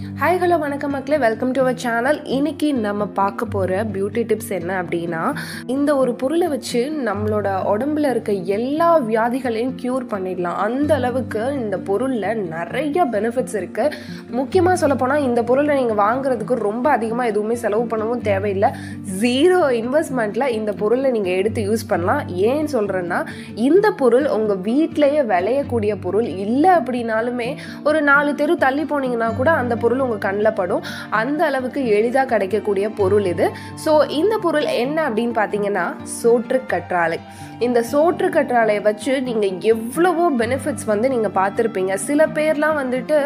Hi hello வணக்கம் மக்களே. Welcome to our channel இன்னைக்கு நம்ம பார்க்க போகிற பியூட்டி டிப்ஸ் என்ன அப்படின்னா இந்த ஒரு பொருளை வச்சு நம்மளோட உடம்புல இருக்க எல்லா வியாதிகளையும் க்யூர் பண்ணிடலாம். அந்த அளவுக்கு இந்த பொருளில் நிறைய பெனிஃபிட்ஸ் இருக்குது முக்கியமாக சொல்லப்போனால் இந்த பொருளை நீங்கள் வாங்குறதுக்கு ரொம்ப அதிகமாக எதுவுமே செலவு பண்ணவும் தேவையில்லை. ஜீரோ இன்வெஸ்ட்மெண்ட்டில் இந்த பொருளை நீங்கள் எடுத்து யூஸ் பண்ணலாம். ஏன் சொல்கிறேன்னா இந்த பொருள் உங்கள் வீட்டிலேயே விளையக்கூடிய பொருள். இல்லை அப்படின்னாலுமே ஒரு நாலு தெரு தள்ளி போனீங்கன்னா கூட அந்த பொருள் பொருள் உங்கள் கண்ணில் படும். அந்த அளவுக்கு எளிதாக கிடைக்கக்கூடிய பொருள் இது. ஸோ இந்த பொருள் என்ன அப்படின்னு பார்த்தீங்கன்னா சோற்று கற்றாழை. இந்த சோற்று கற்றாழையை வச்சு நீங்கள் எவ்வளவோ பெனிஃபிட்ஸ் வந்து நீங்கள் பார்த்துருப்பீங்க. சில பேர்லாம் வந்துட்டு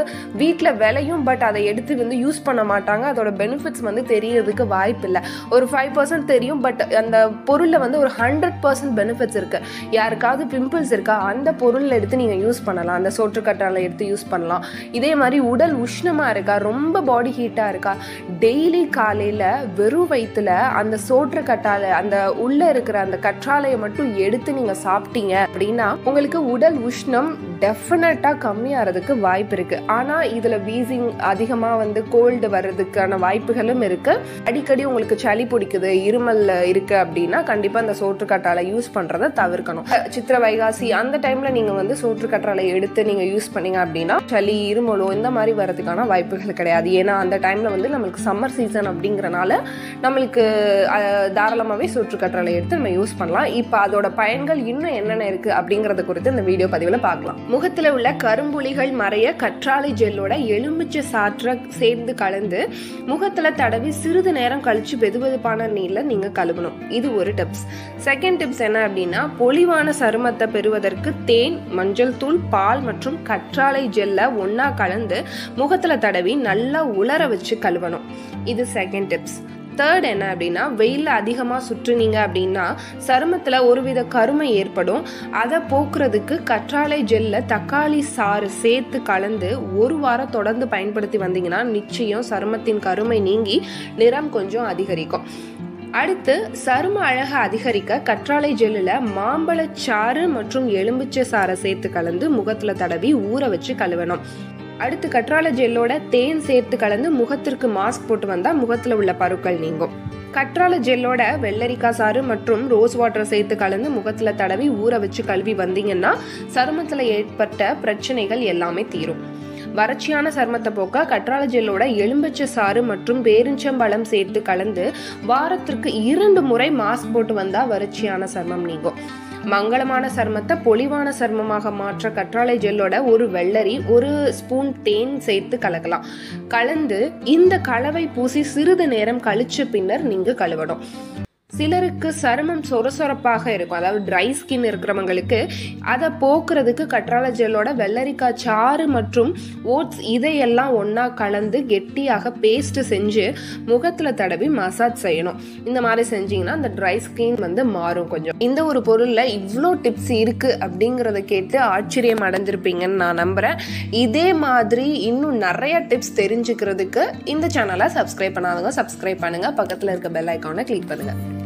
வீட்டில் விளையும் பட் அதை எடுத்து வந்து யூஸ் பண்ண மாட்டாங்க. அதோட பெனிஃபிட்ஸ் வந்து தெரியறதுக்கு வாய்ப்பு இல்லை ஒரு ஃபைவ் பர்சன்ட் தெரியும் பட் அந்த பொருளில் வந்து ஒரு ஹண்ட்ரட் பர்சன்ட் பெனிஃபிட்ஸ் இருக்குது யாருக்காவது பிம்பிள்ஸ் இருக்கா அந்த பொருளில் எடுத்து நீங்கள் யூஸ் பண்ணலாம். அந்த சோற்று கற்றாழை எடுத்து யூஸ் பண்ணலாம். இதே மாதிரி உடல் உஷ்ணமாக இருக்கா ரொம்ப பாடி ஹீட்டாக இருக்கா? டெய்லி காலையில் வெறும் வயிற்றுல அந்த சோற்று கற்றாழை அந்த உள்ளே இருக்கிற அந்த கற்றாழையை மட்டும் எடுத்து நீங்கள் சாப்பிட்டீங்க அப்படின்னா உங்களுக்கு உடல் உஷ்ணம் டெஃபினட்டாக கம்மியாகிறதுக்கு வாய்ப்பு இருக்குது ஆனால் இதில் வீசிங் அதிகமாக வந்து கோல்டு வர்றதுக்கான வாய்ப்புகளும் இருக்குது அடிக்கடி உங்களுக்கு சளி பிடிக்குது இருமல் இருக்குது அப்படின்னா கண்டிப்பாக அந்த சோற்று கற்றாழை யூஸ் பண்ணுறதை தவிர்க்கணும். சித்திர வைகாசி அந்த டைமில் நீங்கள் வந்து சோற்று கற்றாழை எடுத்து நீங்கள் யூஸ் பண்ணீங்க அப்படின்னா சளி இருமலோ இந்த மாதிரி வர்றதுக்கான வாய்ப்புகள் கிடையாது. ஏன்னா அந்த டைமில் வந்து நம்மளுக்கு சம்மர் சீசன் அப்படிங்கிறனால நம்மளுக்கு தாராளமாகவே சோற்று கற்றாழை எடுத்து நம்ம யூஸ் பண்ணலாம். இப்போ அதோட பயன்கள் இன்னும் என்னென்ன இருக்குது அப்படிங்கிறத குறித்து இந்த வீடியோ பதிவில் பார்க்கலாம். முகத்தில் உள்ள கரும்புலிகள் மறைய கற்றாழை ஜெல்லோட எலுமிச்சை சாற்றை சேர்ந்து கலந்து முகத்தில் தடவி சிறிது நேரம் கழித்து வெதுவெதுப்பான நீரில் நீங்கள் கழுவணும். இது ஒரு டிப்ஸ் செகண்ட் டிப்ஸ் என்ன அப்படின்னா பொலிவான சருமத்தை பெறுவதற்கு தேன் மஞ்சள் தூள் பால் மற்றும் கற்றாழை ஜெல்லை ஒன்றா கலந்து முகத்தில் தடவி நல்லா உலர வச்சு கழுவணும். இது செகண்ட் டிப்ஸ் தேர்ட் என்ன அப்படின்னா வெயிலில் அதிகமாக சுற்றுனீங்க அப்படின்னா சருமத்தில் ஒருவித கருமை ஏற்படும். அதை போக்குறதுக்கு கற்றாழை ஜெல்ல தக்காளி சாறு சேர்த்து கலந்து ஒரு வாரம் தொடர்ந்து பயன்படுத்தி வந்தீங்கன்னா நிச்சயம் சருமத்தின் கருமை நீங்கி நிறம் கொஞ்சம் அதிகரிக்கும். அடுத்து சரும அழகை அதிகரிக்க கற்றாழை ஜெல்லில் மாம்பழச்சாறு மற்றும் எலும்பிச்சை சாறை சேர்த்து கலந்து முகத்தில் தடவி ஊற வச்சு கழுவணும். அடுத்து கற்றாழை ஜெல்லோட தேன் சேர்த்து கலந்து முகத்திற்கு மாஸ்க் போட்டு வந்தால் முகத்தில் உள்ள பருக்கள் நீங்கும். கற்றாழை ஜெல்லோட வெள்ளரிக்காய் சாறு மற்றும் ரோஸ் வாட்டர் சேர்த்து கலந்து முகத்தில் தடவி ஊற வச்சு கழுவி வந்தீங்கன்னா சருமத்தில் ஏற்பட்ட பிரச்சனைகள் எல்லாமே தீரும். வறட்சியான சருமத்தை போக்க கற்றாழை ஜெல்லோட எலும்பச்சை சாறு மற்றும் பேரிஞ்சம்பழம் சேர்த்து கலந்து வாரத்திற்கு இரண்டு முறை மாஸ்க் போட்டு வந்தால் வறட்சியான சருமம் நீங்கும். மங்களமான சருமத்தை பொலிவான சருமமாக மாற்ற கற்றாழை ஜெல்லோட ஒரு வெள்ளரி ஒரு ஸ்பூன் தேன் சேர்த்து கலக்கலாம். கலந்து இந்த கலவை பூசி சிறிது நேரம் கழிச்ச பின்னர் நீங்க கழுவணும். சிலருக்கு சருமம் சொரசொரப்பாக இருக்கும். அதாவது ட்ரை ஸ்கின் இருக்கிறவங்களுக்கு அதை போக்குறதுக்கு கற்றாழை ஜெல்லோட வெள்ளரிக்காய் சாறு மற்றும் ஓட்ஸ் இதையெல்லாம் ஒன்றா கலந்து கெட்டியாக பேஸ்ட் செஞ்சு முகத்தில் தடவி மசாஜ் செய்யணும். இந்த மாதிரி செஞ்சீங்கன்னா அந்த ட்ரை ஸ்கின் வந்து மாறும் கொஞ்சம். இந்த ஒரு பொருளில் இவ்வளோ டிப்ஸ் இருக்குது அப்படிங்கிறத கேட்டு ஆச்சரியம் அடைஞ்சிருப்பீங்கன்னு நான் நம்புகிறேன் இதே மாதிரி இன்னும் நிறைய டிப்ஸ் தெரிஞ்சுக்கிறதுக்கு இந்த சேனலை சப்ஸ்கிரைப் பண்ணாதவங்க சப்ஸ்கிரைப் பண்ணுங்கள் பக்கத்தில் இருக்க பெல் ஐக்கானை கிளிக் பண்ணுங்கள்